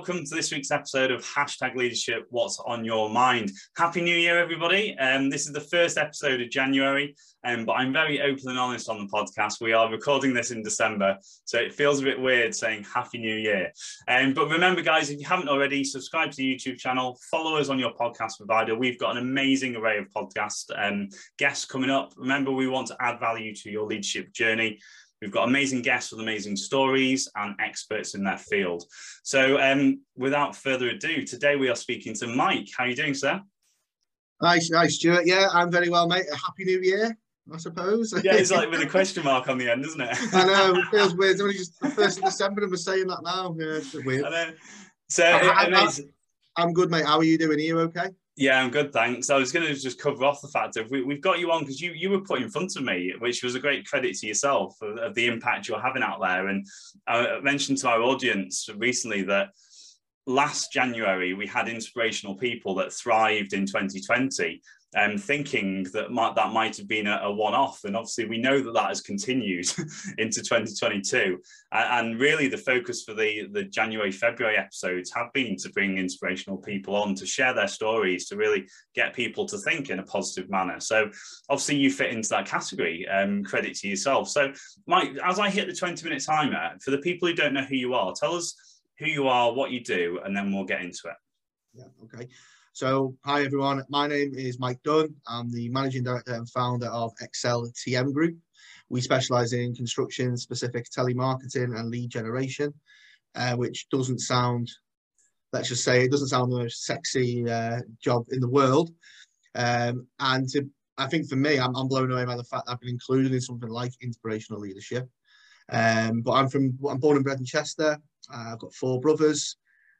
Welcome to this week's episode of Hashtag Leadership What's on Your Mind. Happy New Year, everybody. Um, this is the first episode of January, um, but I'm very open and honest on the podcast. We are recording this in December, so it feels a bit weird saying Happy New Year. Um, but remember, guys, if you haven't already, subscribe to the YouTube channel, follow us on your podcast provider. We've got an amazing array of podcast um, guests coming up. Remember, we want to add value to your leadership journey. We've got amazing guests with amazing stories and experts in their field. So um, without further ado, today we are speaking to Mike. How are you doing, sir? Hi, hi, Stuart. Yeah, I'm very well, mate. A happy new year, I suppose. Yeah, it's like with a question mark on the end, isn't it? I know, it feels weird. It's only just the 1st of December and we're saying that now. Yeah, it's weird. I know. So, I, I'm good, mate. How are you doing? Are you okay? Yeah, I'm good, thanks. I was going to just cover off the fact of we, have got you on because you you were put in front of me, which was a great credit to yourself of, of the impact you're having out there. And I mentioned to our audience recently that last January we had inspirational people that thrived in 2020 um, thinking that might, that might have been a, a one-off. And obviously we know that that has continued into 2022. And, really the focus for the, the January, February episodes have been to bring inspirational people on to share their stories, to really get people to think in a positive manner. So obviously you fit into that category, um, credit to yourself. So Mike, as I hit the 20 minute timer, for the people who don't know who you are, tell us who you are, what you do, and then we'll get into it. Yeah, okay. So, hi everyone. My name is Mike Dunn. I'm the managing director and founder of XLTM Group. We specialize in construction specific telemarketing and lead generation, uh, which doesn't sound, let's just say, it doesn't sound the most sexy uh, job in the world. Um, and to, I think for me, I'm, I'm, blown away by the fact I've been included in something like inspirational leadership. Um, but I'm from, I'm born and bred in Chester. Uh, I've got four brothers,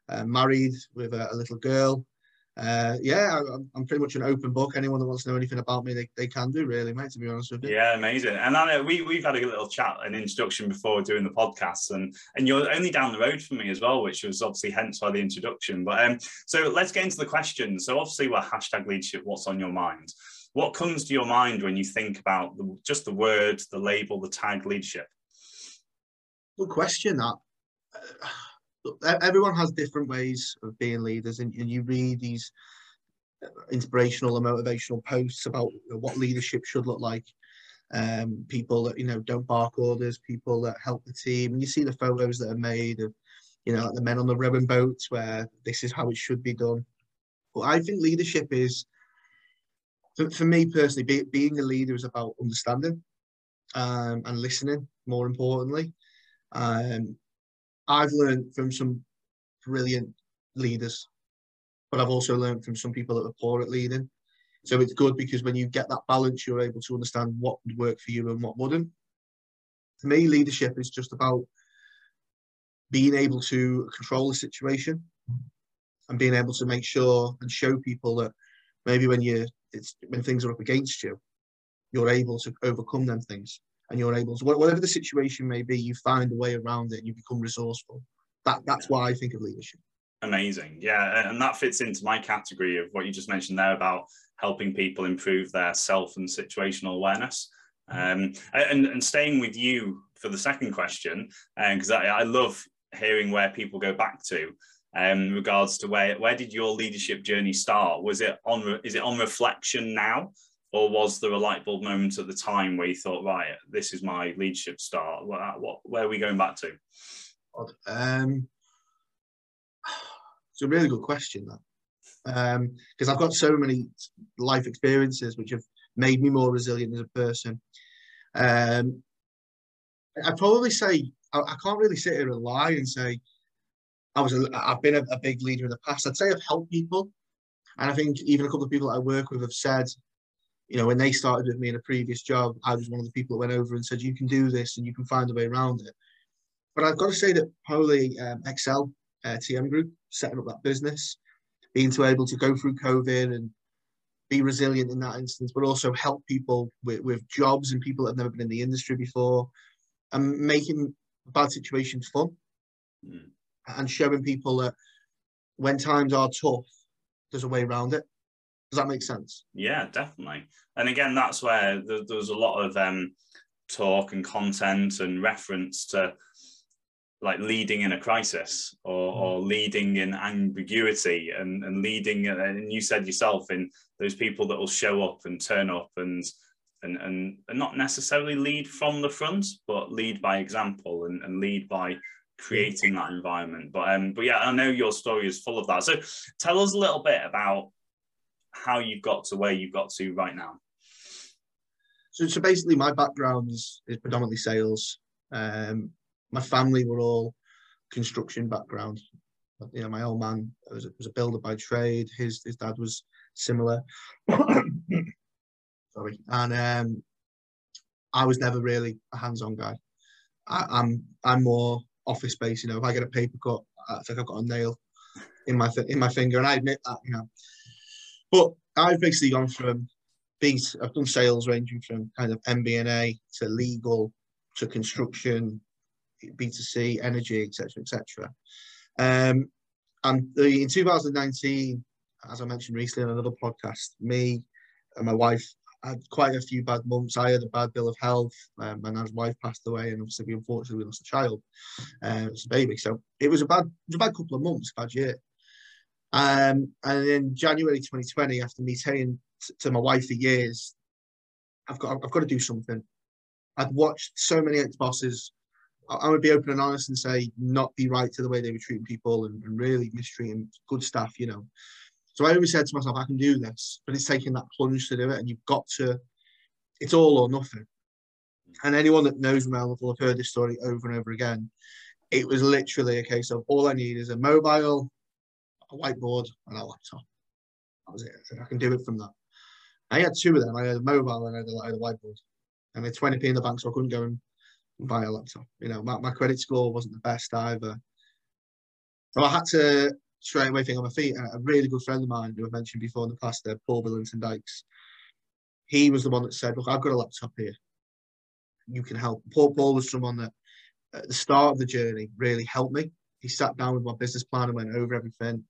uh, married with a, a little girl uh, yeah, I'm, I'm, pretty much an open book. Anyone that wants to know anything about me, they, they can do, really, mate, to be honest with you. Yeah, amazing. And I know we, we've had a little chat, an introduction before doing the podcast, and, and you're only down the road from me as well, which was obviously hence why the introduction. But um, so let's get into the questions. So, obviously, we're hashtag leadership, what's on your mind? What comes to your mind when you think about the, just the word, the label, the tag leadership? Good question, that. Uh, everyone has different ways of being leaders, and, and you read these inspirational and motivational posts about what leadership should look like. Um, people that you know don't bark orders, people that help the team, and you see the photos that are made of, you know, like the men on the rowing boats where this is how it should be done. But I think leadership is, for, for me personally, be, being a leader is about understanding um, and listening. More importantly, um, I've learned from some brilliant leaders, but I've also learned from some people that are poor at leading. So it's good because when you get that balance, you're able to understand what would work for you and what wouldn't. For me, leadership is just about being able to control the situation and being able to make sure and show people that maybe when you it's when things are up against you, you're able to overcome them things and you're able to whatever the situation may be, you find a way around it and you become resourceful. That that's why I think of leadership. Amazing, yeah, and that fits into my category of what you just mentioned there about helping people improve their self and situational awareness. Um, and, and staying with you for the second question, because um, I, I love hearing where people go back to um, in regards to where where did your leadership journey start? Was it on is it on reflection now, or was there a light bulb moment at the time where you thought, right, this is my leadership start? What, what where are we going back to? Um, it's a really good question, that because um, I've got so many life experiences which have made me more resilient as a person. Um, I'd probably say I, I, can't really sit here and lie and say I was a, I've been a, a big leader in the past. I'd say I've helped people, and I think even a couple of people I work with have said you know, when they started with me in a previous job, I was one of the people that went over and said, you can do this and you can find a way around it. But I've got to say that probably um, XL uh, TM Group, setting up that business, being to able to go through COVID and be resilient in that instance, but also help people with, with jobs and people that have never been in the industry before and making bad situations fun mm. and showing people that when times are tough, there's a way around it. Does that make sense? Yeah, definitely. And again, that's where there's a lot of um, talk and content and reference to like leading in a crisis or, mm. or leading in ambiguity and, and leading and you said yourself in those people that will show up and turn up and and, and, and not necessarily lead from the front but lead by example and, and lead by creating that environment but um but yeah i know your story is full of that so tell us a little bit about how you've got to where you've got to right now so, so basically my background is, is predominantly sales um my family were all construction background. You know, my old man was a, was a builder by trade. His his dad was similar. Sorry, and um, I was never really a hands-on guy. I, I'm I'm more office based. You know, if I get a paper cut, I think I've got a nail in my in my finger, and I admit that. You know, but I've basically gone from being I've done sales ranging from kind of MBNA to legal to construction B2C, energy, etc., etc. Um, and the, in 2019, as I mentioned recently on another podcast, me and my wife had quite a few bad months. I had a bad bill of health. Um, my wife passed away, and obviously, we unfortunately we lost a child. Uh, it's a baby, so it was a bad, it was a bad couple of months, bad year. Um, and in January 2020, after me saying to my wife for years, I've got, I've got to do something. I'd watched so many ex-bosses I would be open and honest and say not be right to the way they were treating people and, and really mistreating good staff, you know. So I always said to myself, I can do this, but it's taking that plunge to do it, and you've got to. It's all or nothing. And anyone that knows me will have heard this story over and over again. It was literally a case of all I need is a mobile, a whiteboard, and a laptop. That was it. I, I can do it from that. I had two of them. I had a mobile and I had a, I had a whiteboard. And I had 20p in the bank, so I couldn't go and buy a laptop. You know, my, my credit score wasn't the best either. So I had to straight away think on my feet. A really good friend of mine who I've mentioned before in the past, uh, Paul Billington Dykes, he was the one that said, Look, I've got a laptop here. You can help. Paul Paul was someone that at the start of the journey really helped me. He sat down with my business plan and went over everything.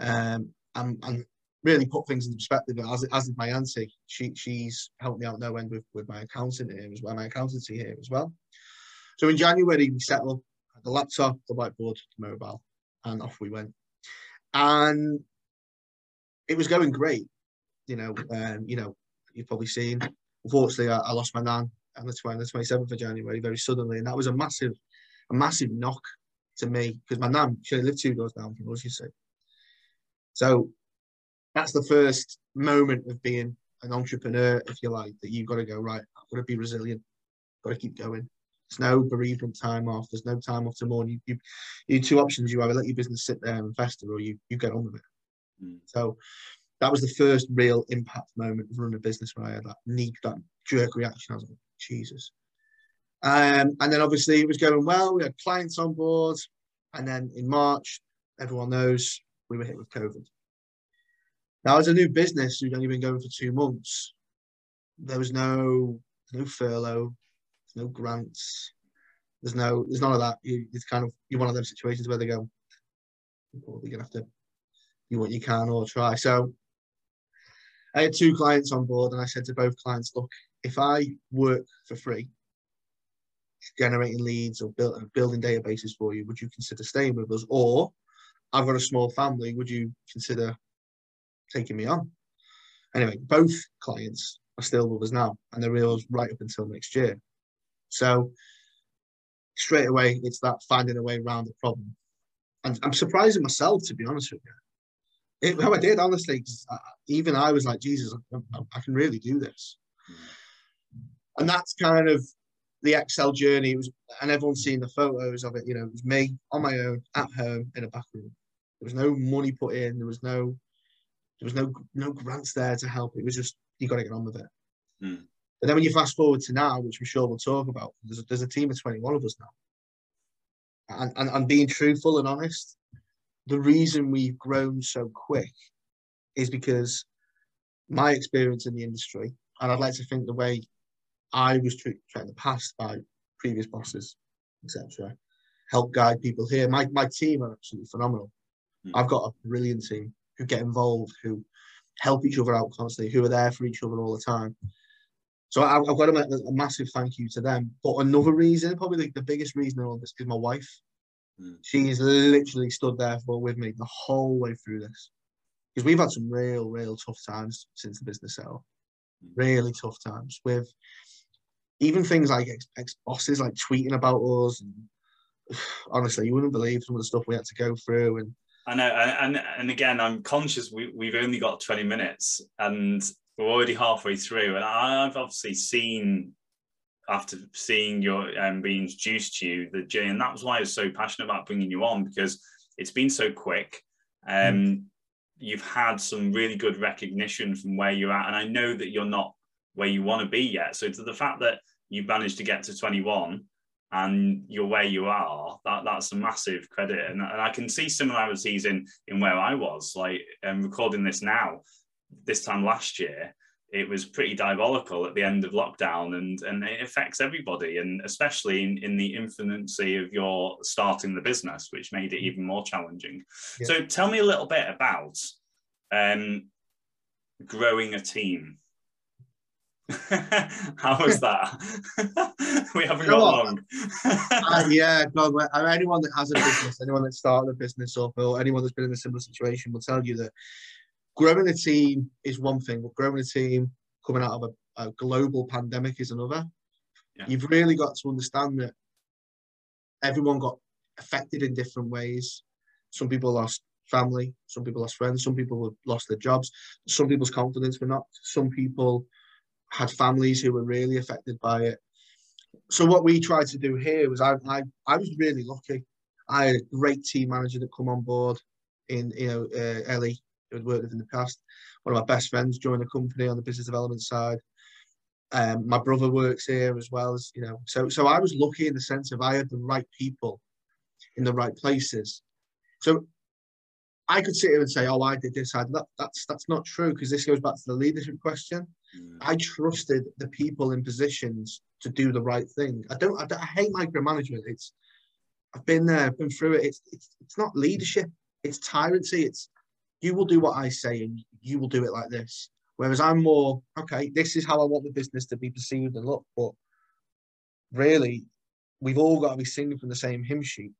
Um, and, and really put things into perspective. As, as did my auntie, she, she's helped me out no end with, with my accountant here as well, my accountancy here as well. So in January, we set up the laptop, the whiteboard, the mobile, and off we went. And it was going great. You know, um, you know, you've probably seen. Unfortunately, I, I lost my nan on the 20, the 27th of January very suddenly, and that was a massive, a massive knock to me because my nan she lived two doors down from us, you see. So that's the first moment of being an entrepreneur, if you like, that you've got to go right. I've got to be resilient. I've Got to keep going. There's no bereavement time off. There's no time off to mourn. You, you, you two options. You either let your business sit there and fester, or you you get on with it. Mm. So that was the first real impact moment of running a business when I had that knee, that jerk reaction. I was like, Jesus. Um, and then obviously it was going well. We had clients on board, and then in March, everyone knows we were hit with COVID. Now, as a new business who'd only been going for two months, there was no no furlough, no grants. There's no, there's none of that. You, it's kind of you're one of those situations where they go, well, you're gonna have to do what you can or try. So I had two clients on board, and I said to both clients, look, if I work for free, generating leads or build, building databases for you, would you consider staying with us? Or I've got a small family, would you consider taking me on? Anyway, both clients are still with us now, and they're with right up until next year. So straight away, it's that finding a way around the problem. And I'm surprising myself, to be honest with you. It, how I did, honestly, even I was like, Jesus, I, I, can really do this. And that's kind of the XL journey. It was, and everyone's seen the photos of it. You know, it was me on my own at home in a back room. There was no money put in. There was no, there was no no grants there to help. It was just you got to get on with it. Mm. But then when you fast forward to now, which I'm sure we'll talk about, there's a, there's a team of 21 of us now. And, and, and being truthful and honest, the reason we've grown so quick is because my experience in the industry, and I'd like to think the way I was treated in the past by previous bosses, etc., help guide people here. My, my team are absolutely phenomenal. Mm. I've got a brilliant team who get involved, who help each other out constantly, who are there for each other all the time. So I, have got to make a massive thank you to them. But another reason, probably the, the biggest reason in all this, is my wife. Mm. She's literally stood there for with me the whole way through this because we've had some real, real tough times since the business set up. Mm. Really tough times with even things like ex, ex bosses like tweeting about us. And, honestly, you wouldn't believe some of the stuff we had to go through. And I know, and and again, I'm conscious we we've only got 20 minutes, and we're already halfway through, and I've obviously seen after seeing your um, being introduced to you the journey, and that was why I was so passionate about bringing you on because it's been so quick. Um, mm. You've had some really good recognition from where you're at, and I know that you're not where you want to be yet. So to the fact that you managed to get to 21 and you're where you are, that that's a massive credit. And, and I can see similarities in in where I was, like um, recording this now, this time last year it was pretty diabolical at the end of lockdown and, and it affects everybody and especially in, in the infancy of your starting the business which made it even more challenging yeah. so tell me a little bit about um, growing a team how was that we haven't got long uh, yeah God, anyone that has a business anyone that started a business up or anyone that's been in a similar situation will tell you that growing a team is one thing, but growing a team coming out of a, a global pandemic is another. Yeah. You've really got to understand that everyone got affected in different ways. Some people lost family, some people lost friends, some people lost their jobs, some people's confidence were knocked, some people had families who were really affected by it. So what we tried to do here was I I, I was really lucky. I had a great team manager that come on board in you know uh, Ellie who had worked with in the past. One of my best friends joined the company on the business development side. Um, my brother works here as well as you know. So so I was lucky in the sense of I had the right people in the right places. So I could sit here and say, "Oh, I did this." I that. That's that's not true because this goes back to the leadership question. I trusted the people in positions to do the right thing. I don't. I, don't, I hate micromanagement. It's I've been there, been through it. It's, it's it's not leadership. It's tyranny. It's you will do what I say and you will do it like this. Whereas I'm more, okay, this is how I want the business to be perceived and look. But really, we've all got to be singing from the same hymn sheet.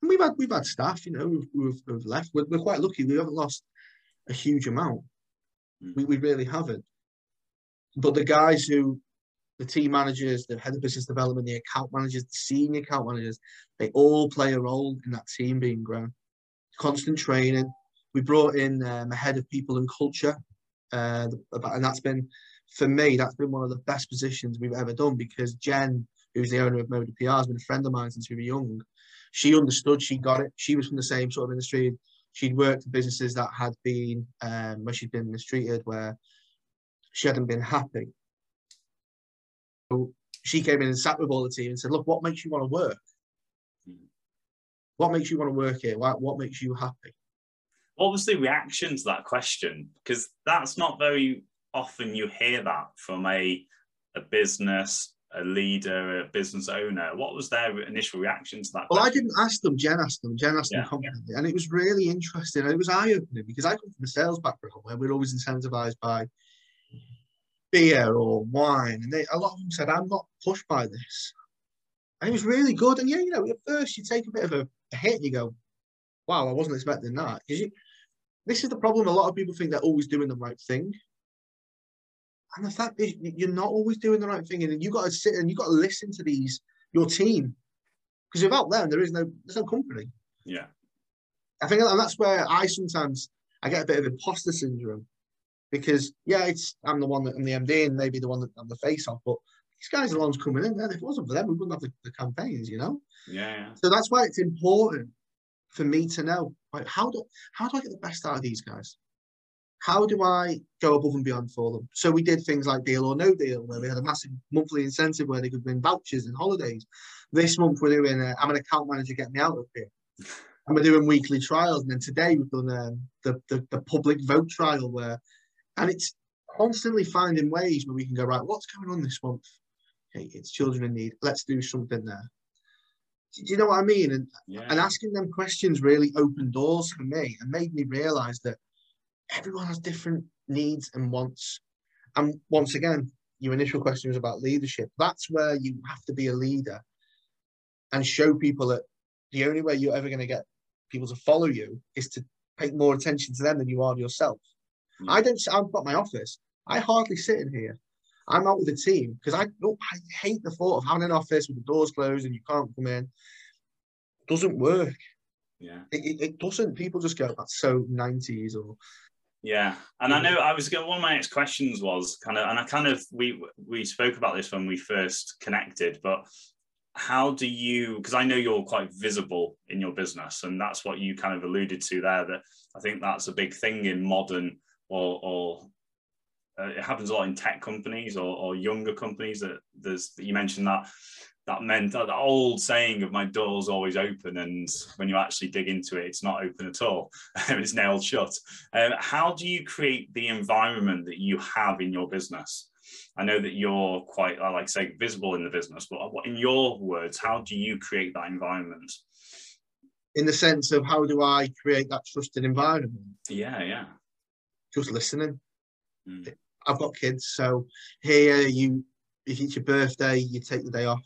And we've had we've had staff, you know, who've, who've, who've left. We're, we're, quite lucky. We haven't lost a huge amount. Mm. We, we really haven't. But the guys who, the team managers, the head of business development, the account managers, the senior account managers, they all play a role in that team being grown. Constant training, we brought in um, a head of people and culture, uh, and that's been, for me, that's been one of the best positions we've ever done because Jen, who's the owner of Moda PR, has been a friend of mine since we were young. She understood, she got it. She was from the same sort of industry. She'd worked for businesses that had been, um, where she'd been mistreated, where she hadn't been happy. So she came in and sat with all the team and said, look, what makes you want to work? What makes you want to work here? What, what makes you happy? what was the reaction to that question? Because that's not very often you hear that from a a business, a leader, a business owner. What was their initial reaction to that? Well, question? I didn't ask them. Jen asked them. Jen asked yeah. them confidently, and it was really interesting. And it was eye opening because I come from a sales background where we're always incentivized by beer or wine, and they, a lot of them said, "I'm not pushed by this." And it was really good. And yeah, you know, at first you take a bit of a, a hit, and you go, wow, I wasn't expecting that. Because this is the problem. A lot of people think they're always doing the right thing. And the fact is, you're not always doing the right thing. And you've got to sit and you've got to listen to these, your team. Because without them, there is no there's no company. Yeah. I think and that's where I sometimes I get a bit of imposter syndrome. Because yeah, it's I'm the one that I'm the MD and maybe the one that I'm the face of, but these guys are the ones coming in. And if it wasn't for them, we wouldn't have the, the campaigns, you know? Yeah. So that's why it's important for me to know like how do how do I get the best out of these guys? How do I go above and beyond for them? So we did things like deal or no deal, where we had a massive monthly incentive where they could win vouchers and holidays. This month we're doing. i am an account manager, get me out of here. And we're doing weekly trials. And then today we've done um, the, the the public vote trial where, and it's constantly finding ways where we can go right. What's going on this month? Okay, it's children in need. Let's do something there. Do you know what I mean? And yeah. and asking them questions really opened doors for me and made me realise that everyone has different needs and wants. And once again, your initial question was about leadership. That's where you have to be a leader and show people that the only way you're ever going to get people to follow you is to pay more attention to them than you are to yourself. I mm. don't. I've got my office. I hardly sit in here. I'm out with the team because I, I hate the thought of having an office with the doors closed and you can't come in. It doesn't work. Yeah. It, it, it doesn't. People just go, that's so 90s or. Yeah, and I mm. know I was going. One of my next questions was kind of, and I kind of we we spoke about this when we first connected, but how do you? Because I know you're quite visible in your business, and that's what you kind of alluded to there. That I think that's a big thing in modern or or uh, it happens a lot in tech companies or, or younger companies that there's you mentioned that that meant that old saying of my door's always open and when you actually dig into it it's not open at all. It's nailed shut. Uh, how do you create the environment that you have in your business? I know that you're quite i like say visible in the business but in your words how do you create that environment? In the sense of how do i create that trusted environment? Yeah yeah just listening mm. I've got kids, so here you, if it's your birthday, you take the day off.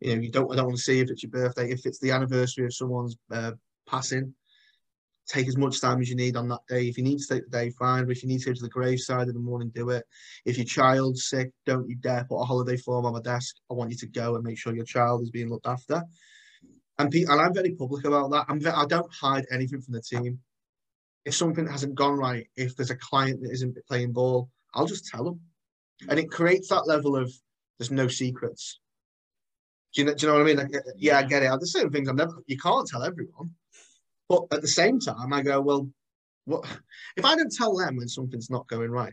You know, you don't. I don't want to see if it's your birthday. If it's the anniversary of someone's uh, passing, take as much time as you need on that day. If you need to take the day, fine. But if you need to go to the graveside in the morning, do it. If your child's sick, don't you dare put a holiday form on my desk. I want you to go and make sure your child is being looked after. And, and I'm very public about that. I'm I don't hide anything from the team. If something hasn't gone right, if there's a client that isn't playing ball, I'll just tell them. And it creates that level of there's no secrets. Do you know, do you know what I mean? Like, uh, yeah, I get it. There's certain things I'm never, you can't tell everyone. But at the same time, I go, well, what if I don't tell them when something's not going right?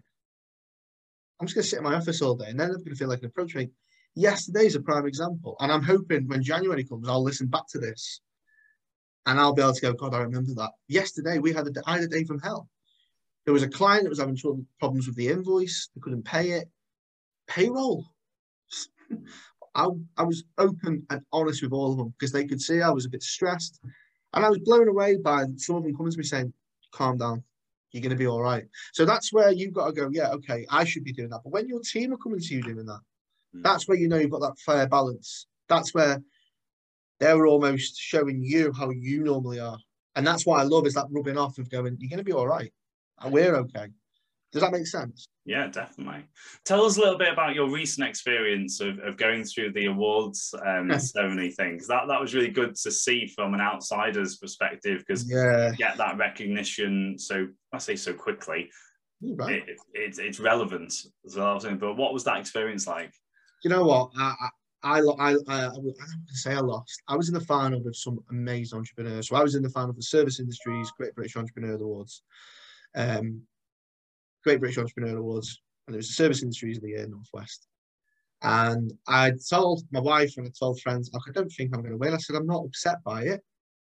I'm just going to sit in my office all day and then I'm going to feel like an approach me. Yesterday's a prime example. And I'm hoping when January comes, I'll listen back to this and I'll be able to go, God, I remember that. Yesterday, we had a, I had a day from hell. There was a client that was having problems with the invoice. They couldn't pay it. Payroll. I, I was open and honest with all of them because they could see I was a bit stressed. And I was blown away by some of them coming to me saying, calm down. You're going to be all right. So that's where you've got to go, yeah, okay, I should be doing that. But when your team are coming to you doing that, mm. that's where you know you've got that fair balance. That's where they're almost showing you how you normally are. And that's what I love is that rubbing off of going, you're going to be all right and we're okay. Does that make sense? Yeah, definitely. Tell us a little bit about your recent experience of, of going through the awards um, ceremony thing, because that, that was really good to see from an outsider's perspective, because yeah. get that recognition so I say so quickly. Right. It, it, it's relevant as well. But what was that experience like? You know what? I, I, I, I, say I lost. I was in the final with some amazing entrepreneurs. So I was in the final for Service Industries Great British Entrepreneur Awards um, Great British Entrepreneur Awards, and it was the Service Industries of the Year Northwest. And I told my wife and I told friends, like I don't think I'm going to win. I said, I'm not upset by it.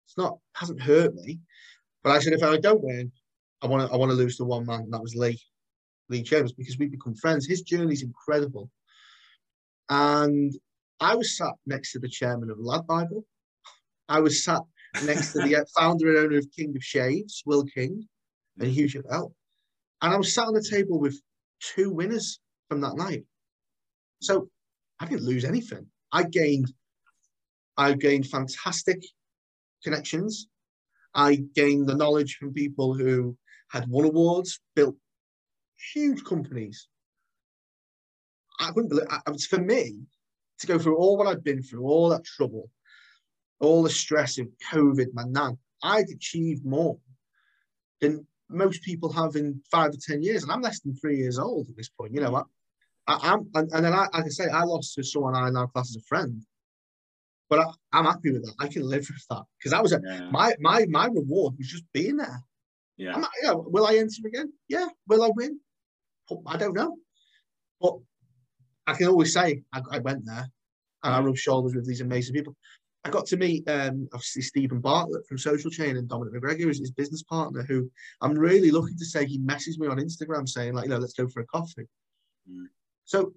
It's not, hasn't hurt me. But I said, if I don't win, I want to, I want to lose to one man, and that was Lee, Lee Chambers, because we've become friends. His journey is incredible. And I was sat next to the chairman of Lad Bible. I was sat next to the founder and owner of King of Shaves, Will King and mm. Hugh Chappell. And I was sat on the table with two winners from that night. So I didn't lose anything. I gained, I gained fantastic connections. I gained the knowledge from people who had won awards, built huge companies. I wouldn't believe it was for me to go through all what I'd been through, all that trouble, all the stress of COVID, my nan. I'd achieved more than most people have in five or ten years, and I'm less than three years old at this point. You know, I, I, am and, and, then I, like I say, I lost to someone I now class as a friend, but I, am happy with that. I can live with that because that was a, yeah. my my my reward was just being there. Yeah. You know, will I enter again? Yeah. Will I win? I don't know, but I can always say I, I went there and I rubbed shoulders with these amazing people. I got to meet um, obviously Steven Bartlett from Social Chain and Dominic McGregor is his business partner, who I'm really lucky to say he messaged me on Instagram saying like, you know, let's go for a coffee. Mm. So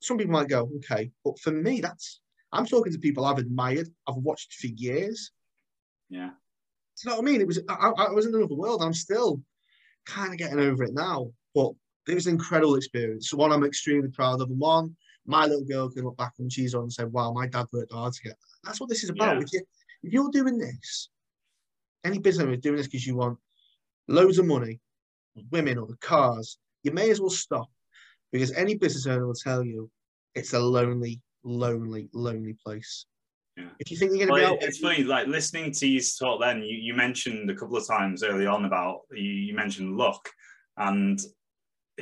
some people might go, okay, but for me, that's I'm talking to people I've admired, I've watched for years. Yeah. Do you know what I mean? It was I, I was in another world. I'm still kind of getting over it now, but it was an incredible experience. So one I'm extremely proud of, and one my little girl can look back and she's on and say, "Wow, my dad worked hard to get that." That's what this is about. Yeah. If you If you're doing this, any business owner is doing this because you want loads of money, women or the cars, you may as well stop because any business owner will tell you it's a lonely, lonely, lonely place. Yeah. If you think you're going to Well, be out, it's funny, like listening to you talk then, you, you mentioned a couple of times early on about, you, you mentioned luck. And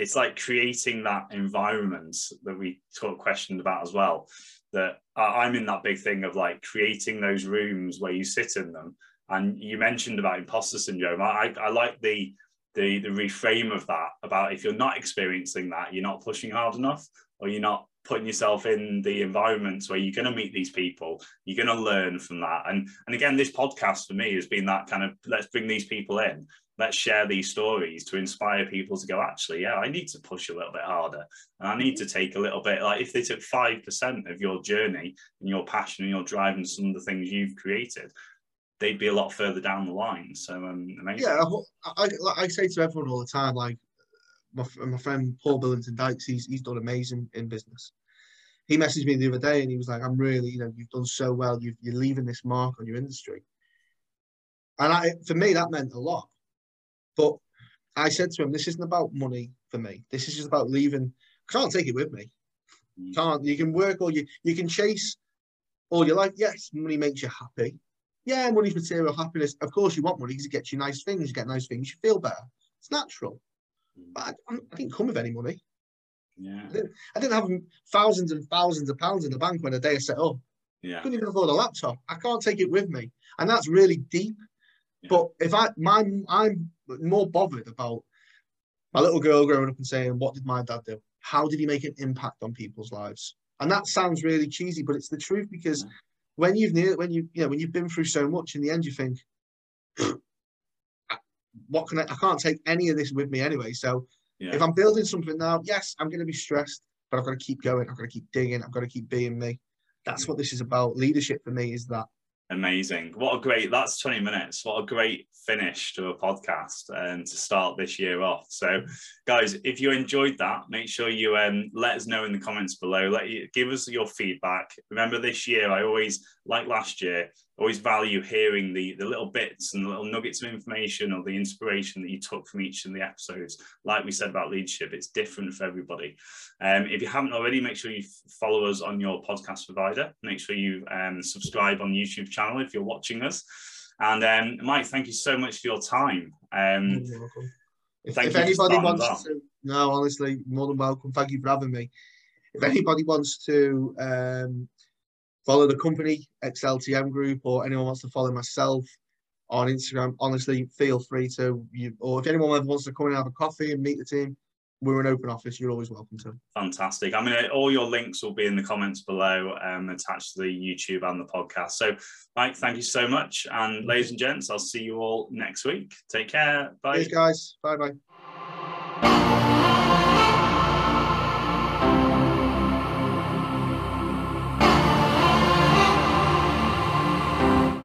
it's like creating that environment that we talk questioned about as well. That I'm in that big thing of like creating those rooms where you sit in them. And you mentioned about imposter syndrome. I, I like the the the reframe of that about if you're not experiencing that, you're not pushing hard enough, or you're not putting yourself in the environments where you're going to meet these people you're going to learn from that and and again this podcast for me has been that kind of let's bring these people in let's share these stories to inspire people to go actually yeah i need to push a little bit harder and i need to take a little bit like if they took 5% of your journey and your passion and your drive and some of the things you've created they'd be a lot further down the line so um amazing yeah, I, I, I say to everyone all the time, like my, my friend Paul Billington Dykes, he's, he's done amazing in business. He messaged me the other day and he was like, I'm really, you know, you've done so well. You've, you're leaving this mark on your industry. And I, for me, that meant a lot. But I said to him, this isn't about money for me. This is just about leaving. I can't take it with me. Mm. Can't. You can work or you, you can chase all your life. Yes, money makes you happy. Yeah, money's material happiness. Of course, you want money because it gets you nice things. You get nice things, you feel better. It's natural. But I, I'm- didn't come with any money. yeah I didn't have thousands and thousands of pounds in the bank when the day I set up. yeah couldn't even afford a laptop. I can't take it with me, and that's really deep. Yeah. But if I, my, I'm more bothered about my little girl growing up and saying, "What did my dad do? How did he make an impact on people's lives?" And that sounds really cheesy, but it's the truth because Yeah. when you've near, when you, you know, when you've been through so much, in the end, you think, "What can I? I can't take any of this with me anyway." So yeah if I'm building something now, yes, I'm going to be stressed, but I've got to keep going. I've got to keep digging. I've got to keep being me. That's what this is about. Leadership for me is that. Amazing. What a great, that's 20 minutes. What a great finish to a podcast and to start this year off. So, guys, if you enjoyed that, make sure you um, let us know in the comments below. Let you give us your feedback. Remember, this year, I always, like last year, always value hearing the, the little bits and the little nuggets of information or the inspiration that you took from each of the episodes. Like we said about leadership, it's different for everybody. Um, if you haven't already, make sure you follow us on your podcast provider. Make sure you um, subscribe on YouTube channel if you're watching us. And um, Mike, thank you so much for your time. Um, You're welcome. If, thank if you for anybody wants us to, no, honestly, more than welcome. Thank you for having me. If anybody wants to um, follow the company XLTM Group, or anyone wants to follow myself on Instagram, honestly, feel free to. You, or if anyone ever wants to come and have a coffee and meet the team, we're an open office. You're always welcome to. fantastic. I mean, all your links will be in the comments below, um, attached to the YouTube and the podcast. So, Mike, thank you so much. And ladies and gents, I'll see you all next week. Take care. Bye. Cheers, guys. Bye bye.